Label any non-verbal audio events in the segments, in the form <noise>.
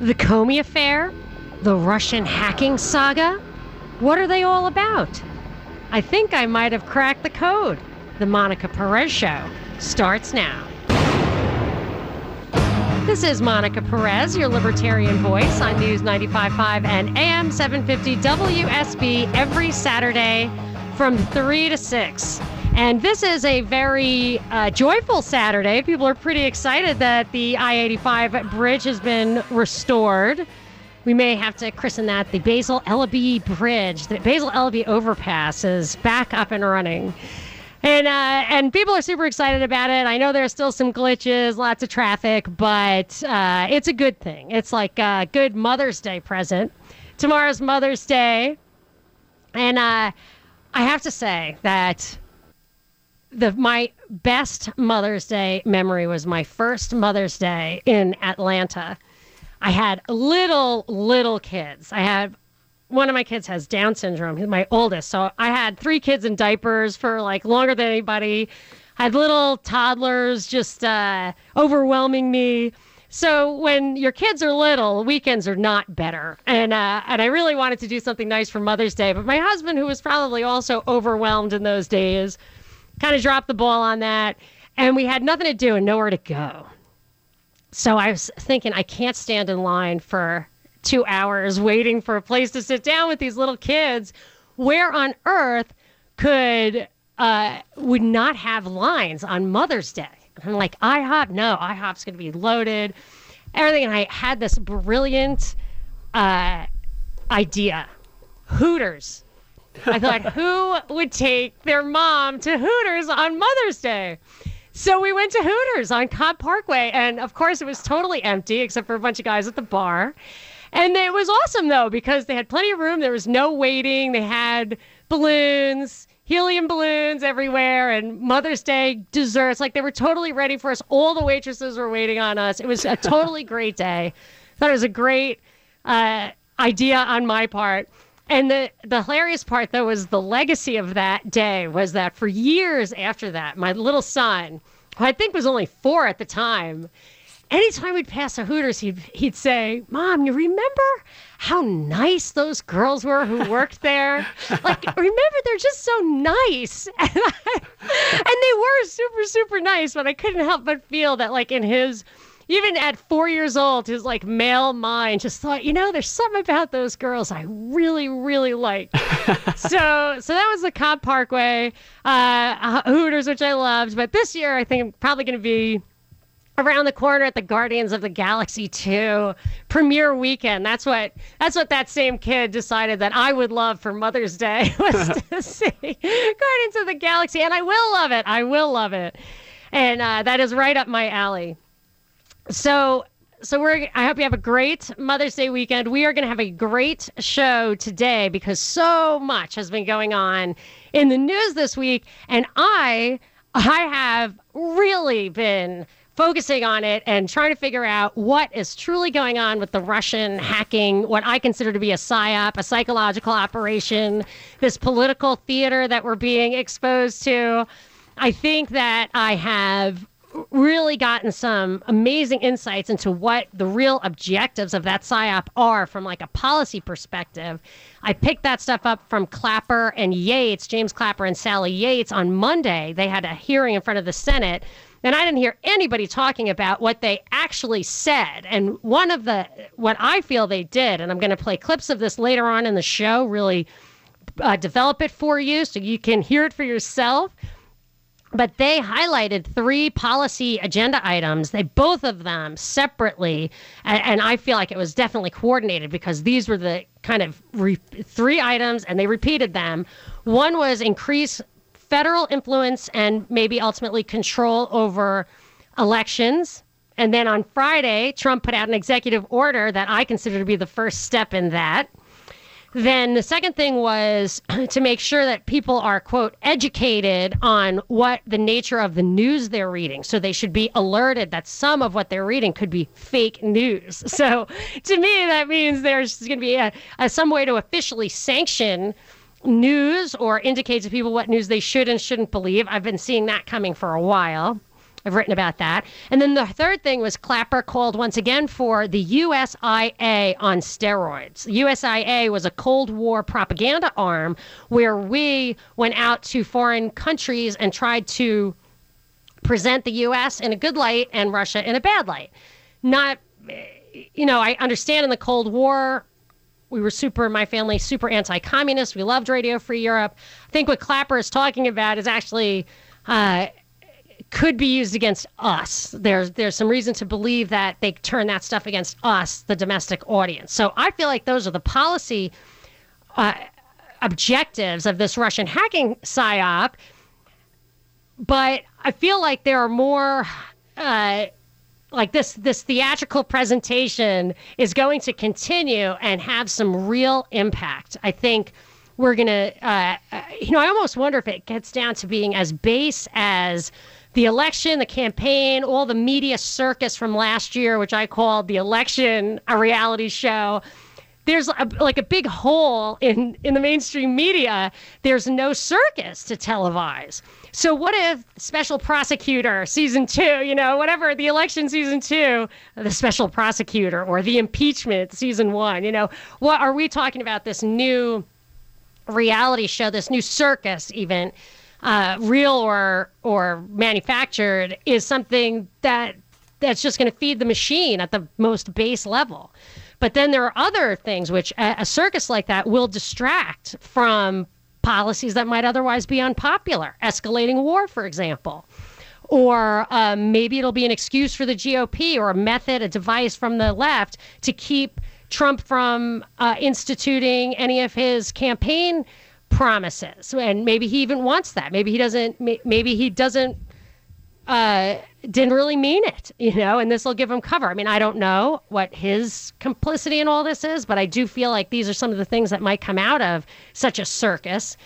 The Comey affair? The Russian hacking saga? What are they all about? I think I might have cracked the code. The Monica Perez Show starts now. This is Monica Perez, your libertarian voice on News 95.5 and AM 750 WSB every Saturday from 3 to 6. And this is a very uh, joyful Saturday. People are pretty excited that the I 85 bridge has been restored. We may have to christen that the Basil Eleby Bridge. The Basil Eleby overpass is back up and running. And uh, and people are super excited about it. I know there's still some glitches, lots of traffic, but uh, it's a good thing. It's like a good Mother's Day present. Tomorrow's Mother's Day, and uh, I have to say that the my best Mother's Day memory was my first Mother's Day in Atlanta. I had little little kids. I had one of my kids has Down syndrome. He's my oldest, so I had three kids in diapers for like longer than anybody. I had little toddlers just uh, overwhelming me. So when your kids are little, weekends are not better. And uh, and I really wanted to do something nice for Mother's Day, but my husband, who was probably also overwhelmed in those days, kind of dropped the ball on that. And we had nothing to do and nowhere to go. So I was thinking, I can't stand in line for two hours waiting for a place to sit down with these little kids. Where on earth could uh, would not have lines on Mother's Day? I'm like, IHOP, no, IHOP's going to be loaded, everything. And I had this brilliant uh, idea Hooters. I thought, who would take their mom to Hooters on Mother's Day? So we went to Hooters on Cobb Parkway. And of course, it was totally empty except for a bunch of guys at the bar. And it was awesome, though, because they had plenty of room. There was no waiting. They had balloons, helium balloons everywhere, and Mother's Day desserts. Like they were totally ready for us. All the waitresses were waiting on us. It was a totally great day. Thought it was a great uh, idea on my part. And the, the hilarious part, though, was the legacy of that day was that for years after that, my little son, who I think was only four at the time, anytime we'd pass a Hooters, he'd, he'd say, Mom, you remember how nice those girls were who worked there? like, <laughs> remember, they're just so nice. <laughs> And, I, and they were super, super nice, but I couldn't help but feel that, like, in his even at four years old, his like male mind just thought, you know, there's something about those girls I really, really like. <laughs> so, so that was the Cobb Parkway uh, Hooters, which I loved. But this year, I think I'm probably going to be around the corner at the Guardians of the Galaxy 2 premiere weekend. That's what that's what that same kid decided that I would love for Mother's Day <laughs> was to <laughs> see Guardians of the Galaxy, and I will love it. I will love it, and uh, that is right up my alley. So. So we're. I hope you have a great Mother's Day weekend. We are going to have a great show today because so much has been going on in the news this week, and I, I have really been focusing on it and trying to figure out what is truly going on with the Russian hacking, what I consider to be a psyop, a psychological operation, this political theater that we're being exposed to. I think that I have really gotten some amazing insights into what the real objectives of that psyop are from like a policy perspective. I picked that stuff up from Clapper and Yates, James Clapper and Sally Yates on Monday. They had a hearing in front of the Senate and I didn't hear anybody talking about what they actually said. And one of the, what I feel they did, and I'm going to play clips of this later on in the show, really uh, develop it for you so you can hear it for yourself. But they highlighted three policy agenda items. They both of them separately, and, and I feel like it was definitely coordinated because these were the kind of re- three items, and they repeated them. One was increase federal influence and maybe ultimately control over elections And then on Friday, Trump put out an executive order that I consider to be the first step in that. Then the second thing was <clears throat> to make sure that people are, quote, educated on what the nature of the news they're reading. So they should be alerted that some of what they're reading could be fake news. <laughs> So to me, that means there's going to be a, a, some way to officially sanction news or indicate to people what news they should and shouldn't believe. I've been seeing that coming for a while. I've written about that. And then the third thing was Clapper called once again for the USIA on steroids. USIA was a Cold War propaganda arm where we went out to foreign countries and tried to present the US in a good light and Russia in a bad light. Not, you know, I understand in the Cold War, we were super, my family, super anti communist. We loved Radio Free Europe. I think what Clapper is talking about is actually. Uh, could be used against us. There's there's some reason to believe that they turn that stuff against us, the domestic audience. So I feel like those are the policy uh, objectives of this Russian hacking psyop. But I feel like there are more. Uh, like this this theatrical presentation is going to continue and have some real impact. I think we're gonna, uh, uh you know, I almost wonder if it gets down to being as base as the election, the campaign, all the media circus from last year, which I called the election a reality show. There's a, like a big hole in, in the mainstream media. There's no circus to televise. So what if Special Prosecutor season two, you know, whatever the election season two, the Special Prosecutor or the impeachment season one, you know, what are we talking about? This new reality show, this new circus event uh, real or or manufactured is something that that's just going to feed the machine at the most base level. But then there are other things which a, circus like that will distract from policies that might otherwise be unpopular, escalating war, for example. Or um, maybe it'll be an excuse for the GOP or a method, a device from the left to keep Trump from uh, instituting any of his campaign promises. And maybe he even wants that. Maybe he doesn't maybe he doesn't uh, didn't really mean it you know and this will give him cover. I mean i don't know what his complicity in all this is but i do feel like these are some of the things that might come out of such a circus.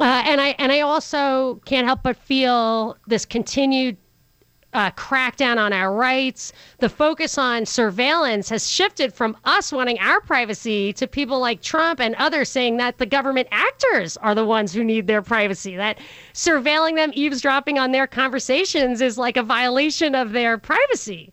Uh, and i and i also can't help but feel this continued uh, crackdown on our rights. The focus on surveillance has shifted from us wanting our privacy to people like Trump and others saying that the government actors are the ones who need their privacy, that surveilling them, eavesdropping on their conversations is like a violation of their privacy.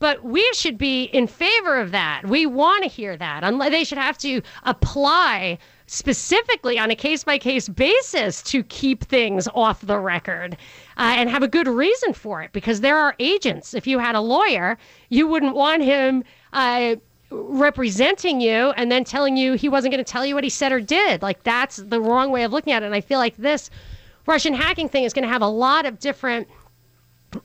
But we should be in favor of that. We want to hear that. They should have to apply specifically on a case by case basis to keep things off the record uh, and have a good reason for it because there are agents. If you had a lawyer, you wouldn't want him. Uh, representing you and then telling you he wasn't going to tell you what he said or did. Like that's the wrong way of looking at it. And I feel like this Russian hacking thing is going to have a lot of different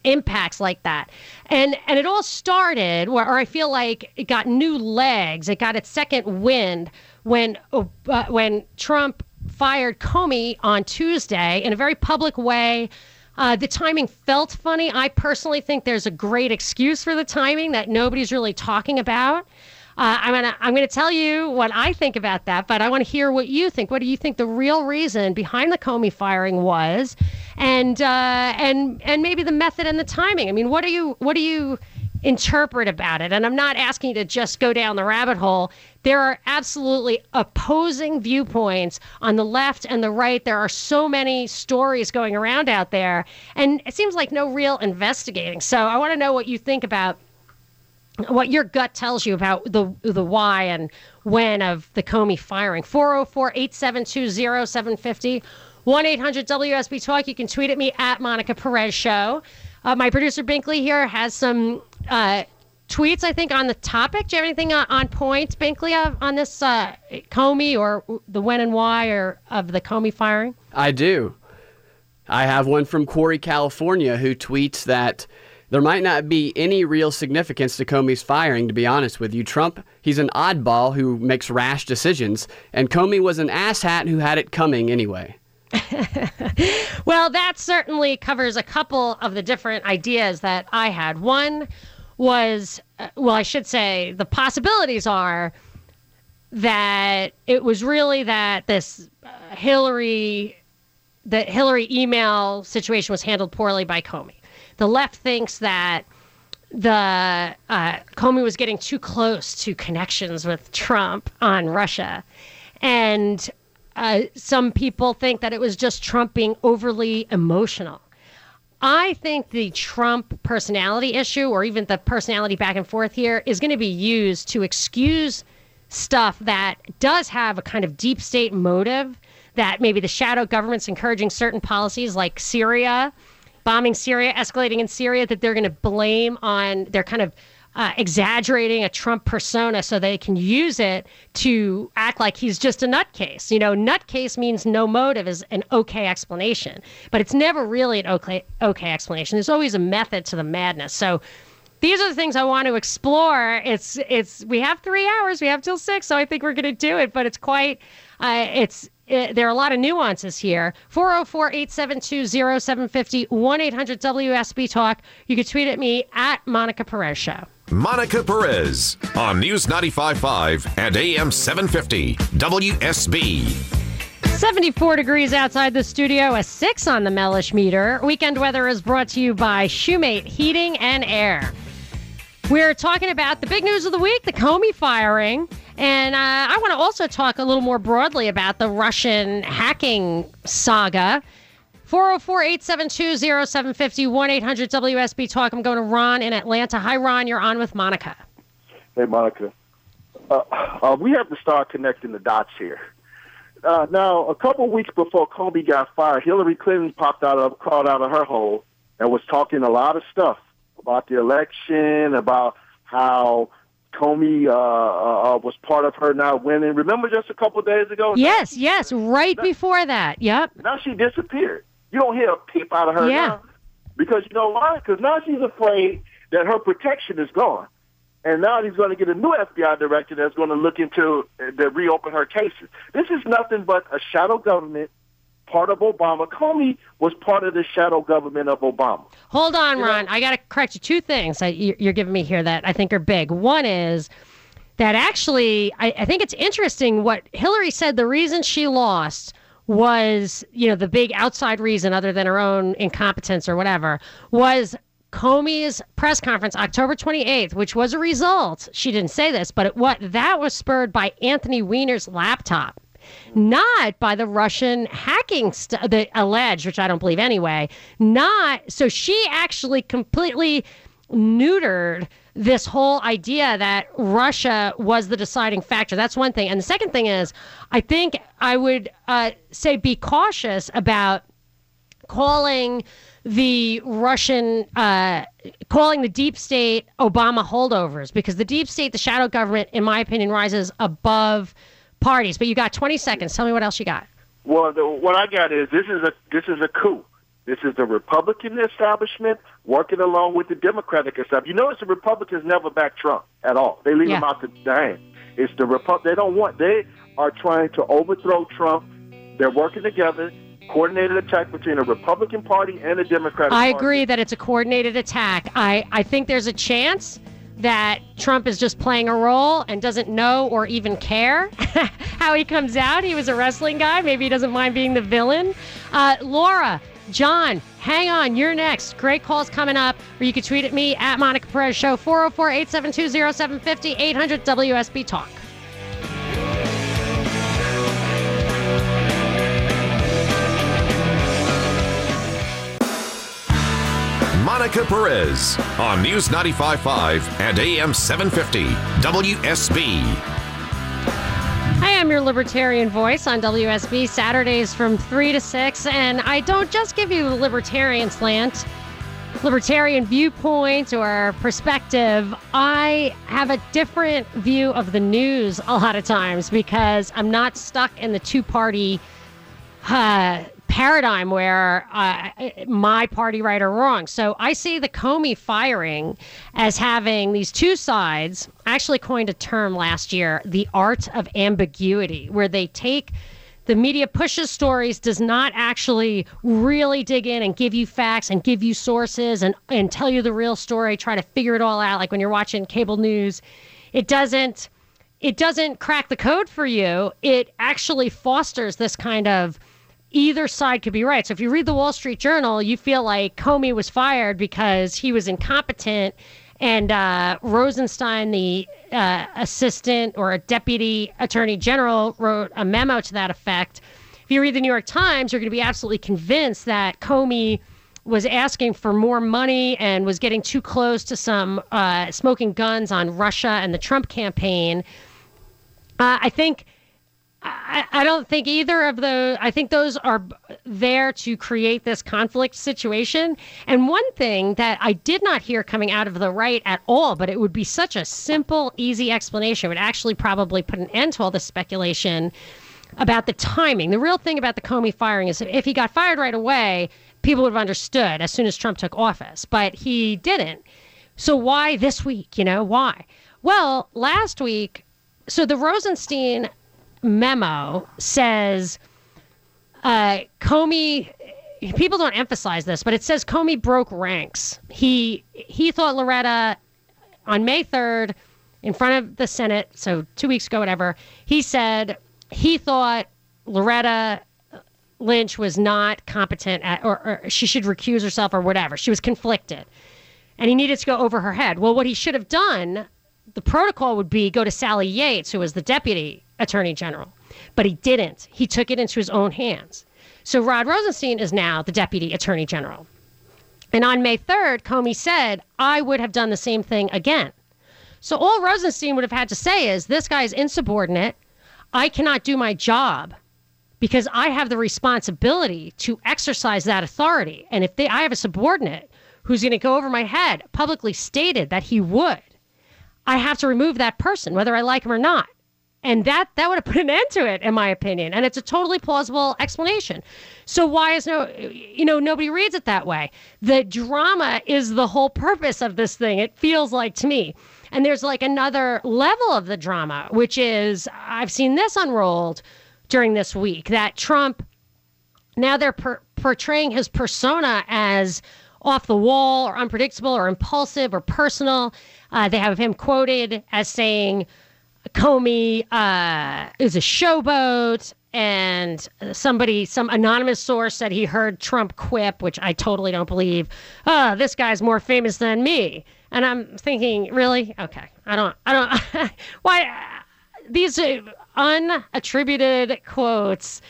impacts like that. And and it all started where or I feel like it got new legs. It got its second wind when uh, when Trump fired Comey on Tuesday in a very public way. Uh, the timing felt funny. I personally think there's a great excuse for the timing that nobody's really talking about. Uh, I'm gonna I'm gonna tell you what I think about that, but I want to hear what you think. What do you think the real reason behind the Comey firing was, and uh, and and maybe the method and the timing? I mean, what do you what do you interpret about it? And I'm not asking you to just go down the rabbit hole there are absolutely opposing viewpoints on the left and the right. There are so many stories going around out there, and it seems like no real investigating. So I want to know what you think about what your gut tells you about the the why and when of the Comey firing. 404-872-0750, 1-800-WSB Talk. You can tweet at me at Monica Perez Show. Uh, my producer Binkley here has some uh, tweets, I think, on the topic. Do you have anything on, on point, Binkley, on this uh, Comey or the when and why or of the Comey firing? I do. I have one from Corey, California, who tweets that there might not be any real significance to Comey's firing, to be honest with you. Trump, he's an oddball who makes rash decisions, and Comey was an asshat who had it coming anyway. <laughs> well, that certainly covers a couple of the different ideas that I had. One, was, uh, well, I should say, the possibilities are that it was really that this uh, Hillary, the Hillary email situation was handled poorly by Comey. The left thinks that the uh, Comey was getting too close to connections with Trump on Russia, and uh, some people think that it was just Trump being overly emotional. I think the Trump personality issue, or even the personality back and forth here, is going to be used to excuse stuff that does have a kind of deep state motive. That maybe the shadow government's encouraging certain policies like Syria, bombing Syria, escalating in Syria, that they're going to blame on, they're kind of uh, exaggerating a Trump persona so they can use it to act like he's just a nutcase. You know, nutcase means no motive is an okay explanation, but it's never really an okay okay explanation. There's always a method to the madness. So these are the things I want to explore. It's it's we have three hours. We have till six, so I think we're going to do it. But it's quite uh, it's it, there are a lot of nuances here. 404 872 0750 1 800 WSB Talk. You can tweet at me at Monica Perez Show. Monica Perez on News 95.5 and AM 750 WSB. 74 degrees outside the studio, a 6 on the Mellish meter. Weekend weather is brought to you by Shoemate Heating and Air. We're talking about the big news of the week, the Comey firing. And uh, I want to also talk a little more broadly about the Russian hacking saga. 404 872 0750 1 800 WSB Talk. I'm going to Ron in Atlanta. Hi, Ron. You're on with Monica. Hey, Monica. Uh, uh, we have to start connecting the dots here. Uh, now, a couple weeks before Comey got fired, Hillary Clinton popped out of, crawled out of her hole and was talking a lot of stuff about the election, about how Comey uh, uh, uh was part of her not winning. Remember just a couple days ago? Yes, yes, right before that. Yep. Now she disappeared. You don't hear a peep out of her Yeah. now. Because you know why? Because now she's afraid that her protection is gone. And now he's going to get a new FBI director that's going to look into uh, to reopen her cases. This is nothing but a shadow government, part of Obama. Comey was part of the shadow government of Obama. Hold on, You know- Ron. I got to correct you. Two things you're giving me here that I think are big. One is that actually, I, I think it's interesting what Hillary said. The reason she lost was, you know, the big outside reason, other than her own incompetence or whatever, was Comey's press conference October 28th, which was a result. She didn't say this, but what that was spurred by Anthony Weiner's laptop not by the Russian hacking, st- the alleged, which I don't believe anyway. Not so she actually completely neutered this whole idea that Russia was the deciding factor. That's one thing, and the second thing is, I think I would uh, say be cautious about calling the Russian, uh, calling the deep state Obama holdovers because the deep state, the shadow government, in my opinion, rises above parties. But you got 20 seconds. Tell me what else you got. Well, the, what I got is this is a this is a coup. This is the Republican establishment working along with the Democratic establishment. You notice the Republicans never back Trump at all. They leave him out to dang. It's the Repu- They don't want. They are trying to overthrow Trump. They're working together, coordinated attack between the Republican Party and the Democratic. I Party. agree that it's a coordinated attack. I, I think there's a chance that Trump is just playing a role and doesn't know or even care <laughs> how he comes out. He was a wrestling guy. Maybe he doesn't mind being the villain. Uh, Laura, John, hang on. You're next. Great calls coming up. Or you can tweet at me at Monica Perez Show, 404 872 0750 800 WSB Talk. Monica Perez on News 95.5 and AM 750 WSB. Am your libertarian voice on WSB Saturdays from 3 to 6. And I don't just give you the libertarian slant, libertarian viewpoint or perspective. I have a different view of the news a lot of times because I'm not stuck in the two party uh, paradigm where uh, my party right or wrong. So I see the Comey firing as having these two sides. I actually coined a term last year, the art of ambiguity, where they take the media pushes stories, does not actually really dig in and give you facts and give you sources and, and tell you the real story, try to figure it all out. Like when you're watching cable news, it doesn't it doesn't crack the code for you. It actually fosters this kind of either side could be right. So if you read the Wall Street Journal, you feel like Comey was fired because he was incompetent and uh, Rosenstein, the uh, assistant or a deputy attorney general, wrote a memo to that effect. If you read the New York Times, you're going to be absolutely convinced that Comey was asking for more money and was getting too close to some uh, smoking guns on Russia and the Trump campaign. Uh, I think I, I don't think either of those. I think those are there to create this conflict situation. And one thing that I did not hear coming out of the right at all, but it would be such a simple, easy explanation, would actually probably put an end to all this speculation about the timing. The real thing about the Comey firing is if he got fired right away, people would have understood as soon as Trump took office, but he didn't. So why this week? You know, why? Well, last week, so the Rosenstein memo says uh, Comey. People don't emphasize this, but it says Comey broke ranks. He he thought Loretta on May third, in front of the Senate, so two weeks ago, whatever. He said he thought Loretta Lynch was not competent at, or, or she should recuse herself or whatever. She was conflicted, and he needed to go over her head. Well, what he should have done, the protocol would be go to Sally Yates, who was the deputy attorney general. But he didn't. He took it into his own hands. So Rod Rosenstein is now the deputy attorney general. And on May 3rd, Comey said, I would have done the same thing again. So all Rosenstein would have had to say is, this guy is insubordinate. I cannot do my job because I have the responsibility to exercise that authority. And if they, I have a subordinate who's going to go over my head, publicly stated that he would, I have to remove that person, whether I like him or not and that that would have put an end to it in my opinion. And it's a totally plausible explanation. So why is no you know nobody reads it that way? The drama is the whole purpose of this thing it feels like to me. And there's like another level of the drama which is i've seen this unrolled during this week that trump now they're per- portraying his persona as off the wall or unpredictable or impulsive or personal. Uh, they have him quoted as saying Comey uh, is a showboat, and somebody, some anonymous source said he heard Trump quip, which I totally don't believe. Oh, this guy's more famous than me, and I'm thinking, really? Okay, I don't, I don't. <laughs> why these unattributed quotes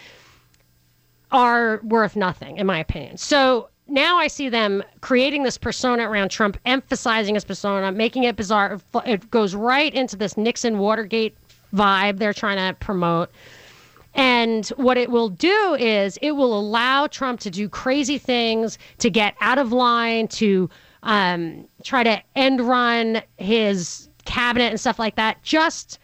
are worth nothing, in my opinion. So now I see them creating this persona around Trump, emphasizing his persona, making it bizarre. It goes right into this Nixon Watergate vibe they're trying to promote. And what it will do is it will allow Trump to do crazy things, to get out of line, to um, try to end run his cabinet and stuff like that, just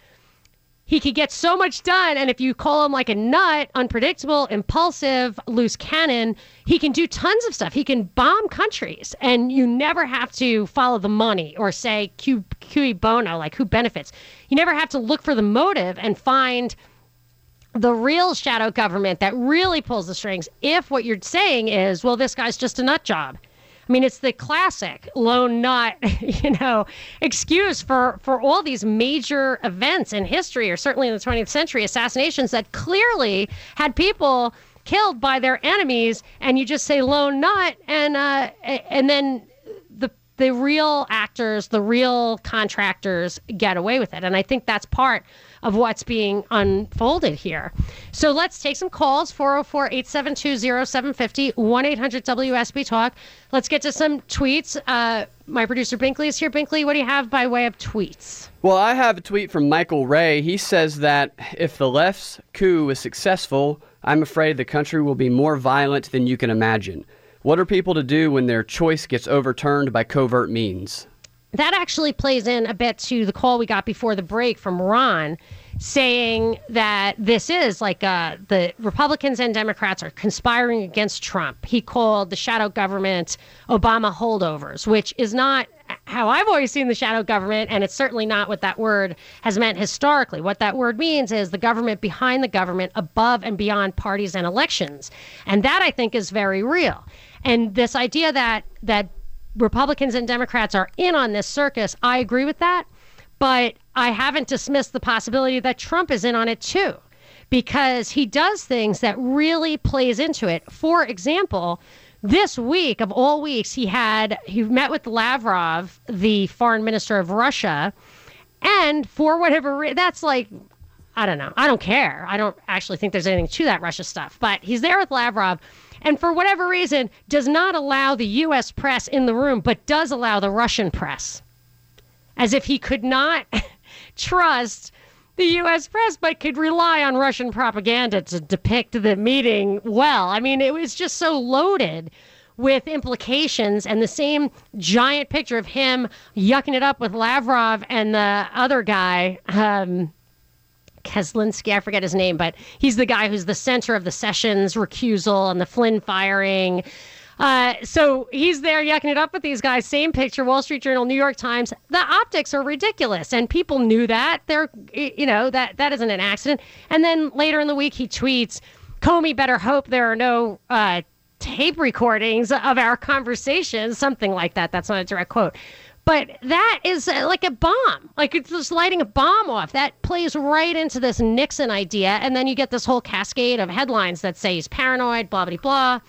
he could get so much done. And if you call him like a nut, unpredictable, impulsive, loose cannon, he can do tons of stuff. He can bomb countries, and you never have to follow the money or say Q, cui bono, like who benefits. You never have to look for the motive and find the real shadow government that really pulls the strings if what you're saying is, well, this guy's just a nut job. Mean, it's the classic lone nut, <laughs> you know, excuse for for all these major events in history, or certainly in the 20th century, assassinations that clearly had people killed by their enemies, and you just say lone nut, and uh, and then the the real actors, the real contractors get away with it, and I think that's part of what's being unfolded here. So let's take some calls 404 872 0750 1 800 WSB Talk. Let's get to some tweets. Uh, my producer Binkley is here. Binkley, what do you have by way of tweets? Well, I have a tweet from Michael Ray. He says that if the left's coup is successful, I'm afraid the country will be more violent than you can imagine. What are people to do when their choice gets overturned by covert means? That actually plays in a bit to the call we got before the break from Ron saying that this is like uh, the Republicans and Democrats are conspiring against Trump. He called the shadow government Obama holdovers, which is not how I've always seen the shadow government, and it's certainly not what that word has meant historically. What that word means is the government behind the government, above and beyond parties and elections, and that I think is very real. And this idea that that Republicans and Democrats are in on this circus, I agree with that, but I haven't dismissed the possibility that Trump is in on it too because he does things that really plays into it. For example, this week of all weeks, he had he met with Lavrov, the foreign minister of Russia, and for whatever that's like I don't know. I don't care. I don't actually think there's anything to that Russia stuff. But he's there with Lavrov, and for whatever reason, does not allow the U.S. press in the room, but does allow the Russian press, as if he could not <laughs> trust the U.S. press, but could rely on Russian propaganda to depict the meeting well. I mean, it was just so loaded with implications and the same giant picture of him yucking it up with Lavrov and the other guy, um, Keslinski, I forget his name, but he's the guy who's the center of the Sessions recusal and the Flynn firing. Uh, so he's there yucking it up with these guys. Same picture, Wall Street Journal, New York Times. The optics are ridiculous, and people knew that. They're, you know, that that isn't an accident. And then later in the week, he tweets, "Comey better hope there are no uh, tape recordings of our conversations." Something like that. That's not a direct quote. But that is uh, like a bomb. Like it's just lighting a bomb off. That plays right into this Nixon idea. And then you get this whole cascade of headlines that say he's paranoid, blah, blah, blah.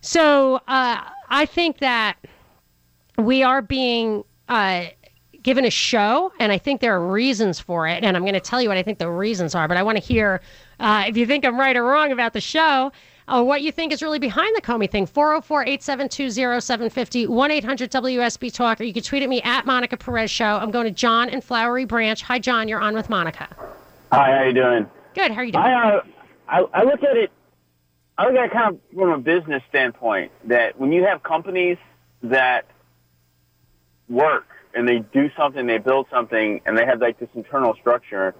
So uh, I think that we are being uh, given a show, and I think there are reasons for it. And I'm going to tell you what I think the reasons are, but I want to hear uh, if you think I'm right or wrong about the show. Or what you think is really behind the Comey thing. 404 872 0750 1 800 WSB Talk, or you can tweet at me at Monica Perez Show. I'm going to John in Flowery Branch. Hi, John. You're on with Monica. Hi, how you doing? Good. How are you doing? I, uh, I, I look at it I look at it kind of from a business standpoint that when you have companies that work and they do something, they build something, and they have like this internal structure,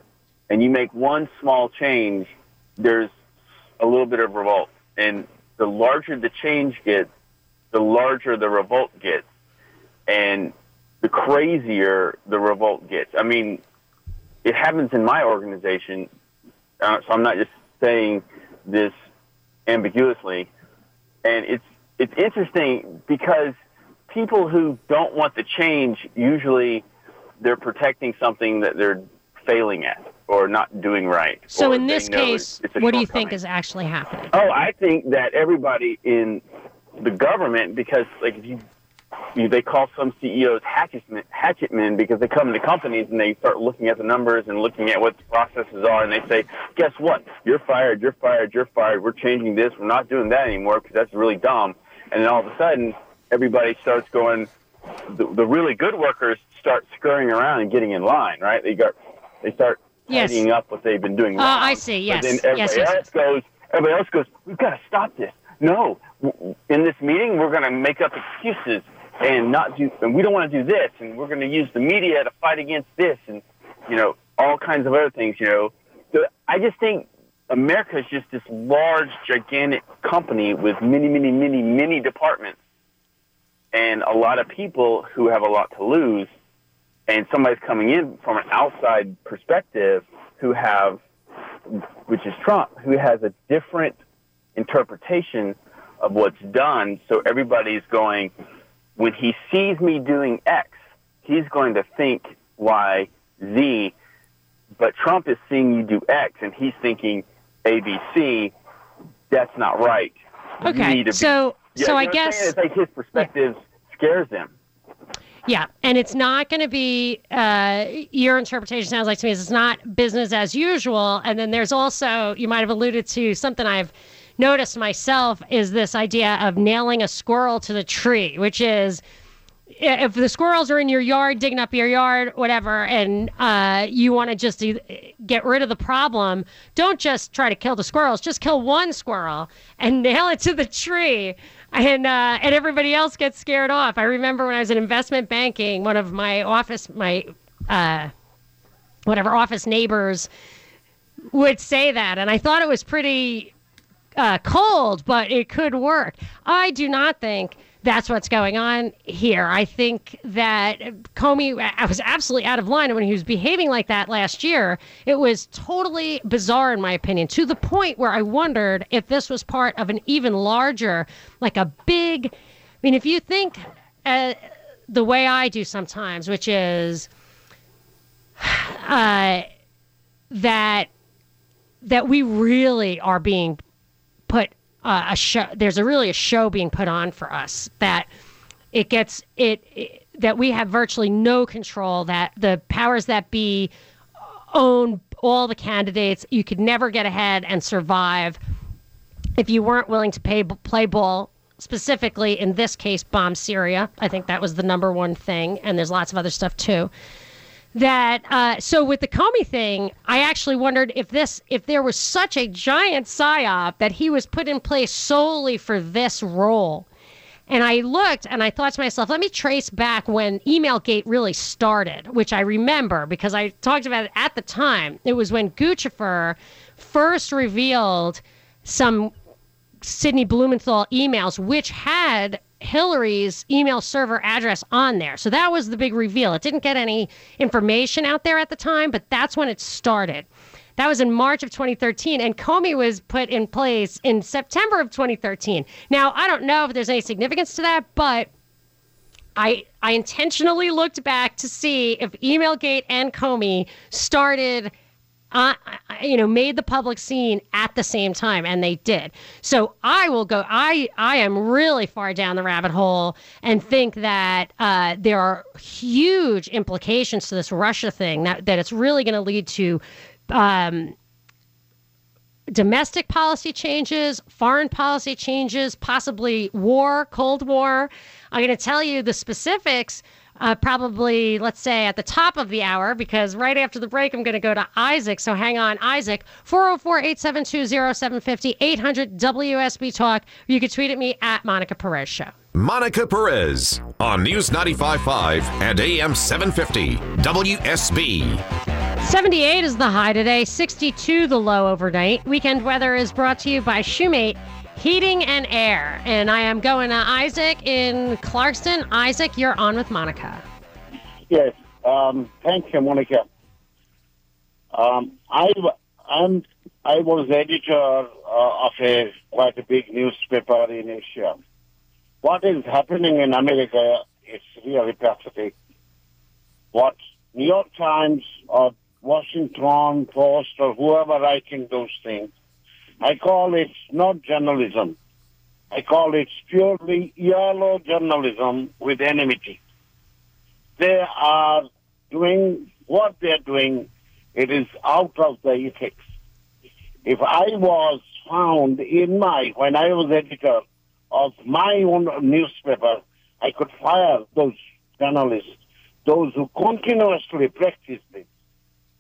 and you make one small change, there's a little bit of revolt. And the larger the change gets, the larger the revolt gets. And the crazier the revolt gets. I mean, it happens in my organization, uh, so I'm not just saying this ambiguously. And it's, it's interesting because people who don't want the change usually they're protecting something that they're failing at or not doing right. So in this case, it's, it's what do you think is actually happening? Oh, I think that everybody in the government, because like if you you, they call some CEOs hatchetmen, hatchetmen because they come into companies and they start looking at the numbers and looking at what the processes are, and they say, "Guess what? You're fired. You're fired. You're fired. We're changing this. We're not doing that anymore because that's really dumb." And then all of a sudden, everybody starts going. The, the really good workers start scurrying around and getting in line, right? They got they start yes. tidying up what they've been doing. Oh, uh, I see. Yes. But then everybody yes, yes, else goes. Everybody else goes. We've got to stop this. No, in this meeting, we're going to make up excuses and not do, and we don't want to do this, and we're going to use the media to fight against this, and you know, all kinds of other things. You know, so I just think America is just this large, gigantic company with many, many, many, many departments, and a lot of people who have a lot to lose, and somebody's coming in from an outside perspective who have, which is Trump, who has a different interpretation of what's done. So everybody's going when he sees me doing X, he's going to think Y, Z, but Trump is seeing you do X and he's thinking A, B, C. That's not right. Okay. Be, so, yeah, so you I guess it's like his perspective yeah. scares them. Yeah, and it's not going to be uh, your interpretation. Sounds like to me is it's not business as usual. And then there's also you might have alluded to something I've noticed myself is this idea of nailing a squirrel to the tree, which is if the squirrels are in your yard, digging up your yard, whatever, and uh, you want to just get rid of the problem, don't just try to kill the squirrels. Just kill one squirrel and <laughs> nail it to the tree, and uh, and everybody else gets scared off. I remember when I was in investment banking, one of my office, my uh, whatever office neighbors would say that, and I thought it was pretty uh, cold, but it could work. I do not think that's what's going on here. I think that Comey I was absolutely out of line when he was behaving like that last year. It was totally bizarre, in my opinion, to the point where I wondered if this was part of an even larger, like a big. I mean, if you think uh, the way I do sometimes, which is <sighs> uh, that that we really are being put uh, a show. There's a really a show being put on for us that it gets it, it that we have virtually no control. That the powers that be own all the candidates. You could never get ahead and survive if you weren't willing to pay play ball. Specifically, in this case, bomb Syria. I think that was the number one thing, and there's lots of other stuff too that uh, so with the Comey thing, I actually wondered if this if there was such a giant psyop that he was put in place solely for this role. And I looked and I thought to myself, let me trace back when Emailgate really started, which I remember because I talked about it at the time. It was when Guccifer first revealed some Sidney Blumenthal emails, which had Hillary's email server address on there. So that was the big reveal. It didn't get any information out there at the time, but that's when it started. That was in March of 2013, and Comey was put in place in September of 2013. Now, I don't know if there's any significance to that, but I I intentionally looked back to see if Emailgate and Comey started you know, made the public scene at the same time, and they did. So I will go. I I am really far down the rabbit hole and think that uh, there are huge implications to this Russia thing. That that it's really going to lead to. Um, domestic policy changes, foreign policy changes, possibly war, Cold War. I'm going to tell you the specifics uh, probably, let's say, at the top of the hour, because right after the break, I'm going to go to Isaac. So hang on, Isaac, 404 872 0750 800 WSB Talk. You can tweet at me at Monica Perez Show. Monica Perez on News 95.5 and AM 750 WSB. 78 is the high today, 62 the low overnight. Weekend weather is brought to you by Shoemate Heating and Air. And I am going to Isaac in Clarkston. Isaac, you're on with Monica. Yes. Um, thank you, Monica. Um, I, I'm, I was editor uh, of a quite a big newspaper in Asia. What is happening in America is really pathetic. What New York Times or Washington Post or whoever writing those things I call it not journalism. I call it purely yellow journalism with enmity. They are doing what they're doing. It is out of the ethics. If I was found in my, when I was editor of my own newspaper, I could fire those journalists, those who continuously practice this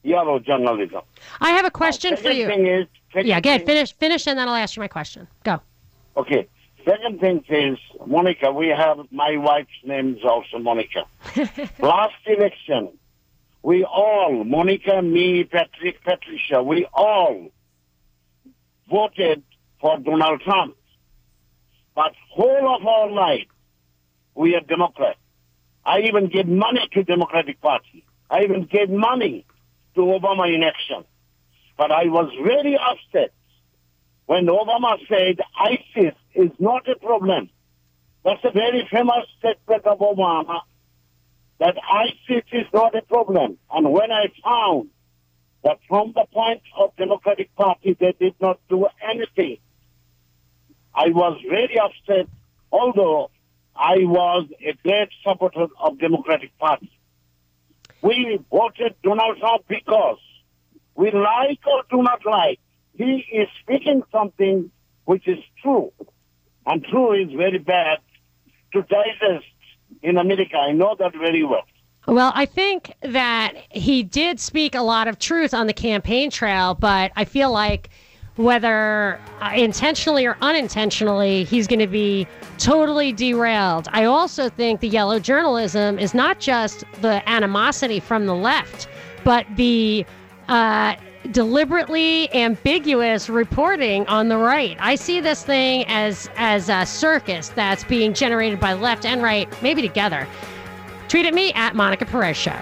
yellow journalism. I have a question now, for you. Thing is, yeah, go ahead. Finish, finish, and then I'll ask you my question. Go. Okay. Second thing is, Monica, we have, my wife's name is also Monica. <laughs> Last election, we all, Monica, me, Patrick, Patricia, we all voted for Donald Trump. But whole of our life, we are Democrat. I even gave money to Democratic Party. I even gave money to Obama election. But I was very upset when Obama said ISIS is not a problem. That's a very famous statement of Obama that ISIS is not a problem. And when I found that from the point of Democratic Party they did not do anything, I was very upset, although I was a great supporter of Democratic Party. We voted Donald Trump because we like or do not like, he is speaking something which is true. And true is very bad to digest in America. I know that very well. Well, I think that he did speak a lot of truth on the campaign trail, but I feel like whether uh, intentionally or unintentionally, he's going to be totally derailed. I also think the yellow journalism is not just the animosity from the left, but the uh, deliberately ambiguous reporting on the right. I see this thing as as a circus that's being generated by left and right, maybe together. Tweet at me at Monica Perez Show.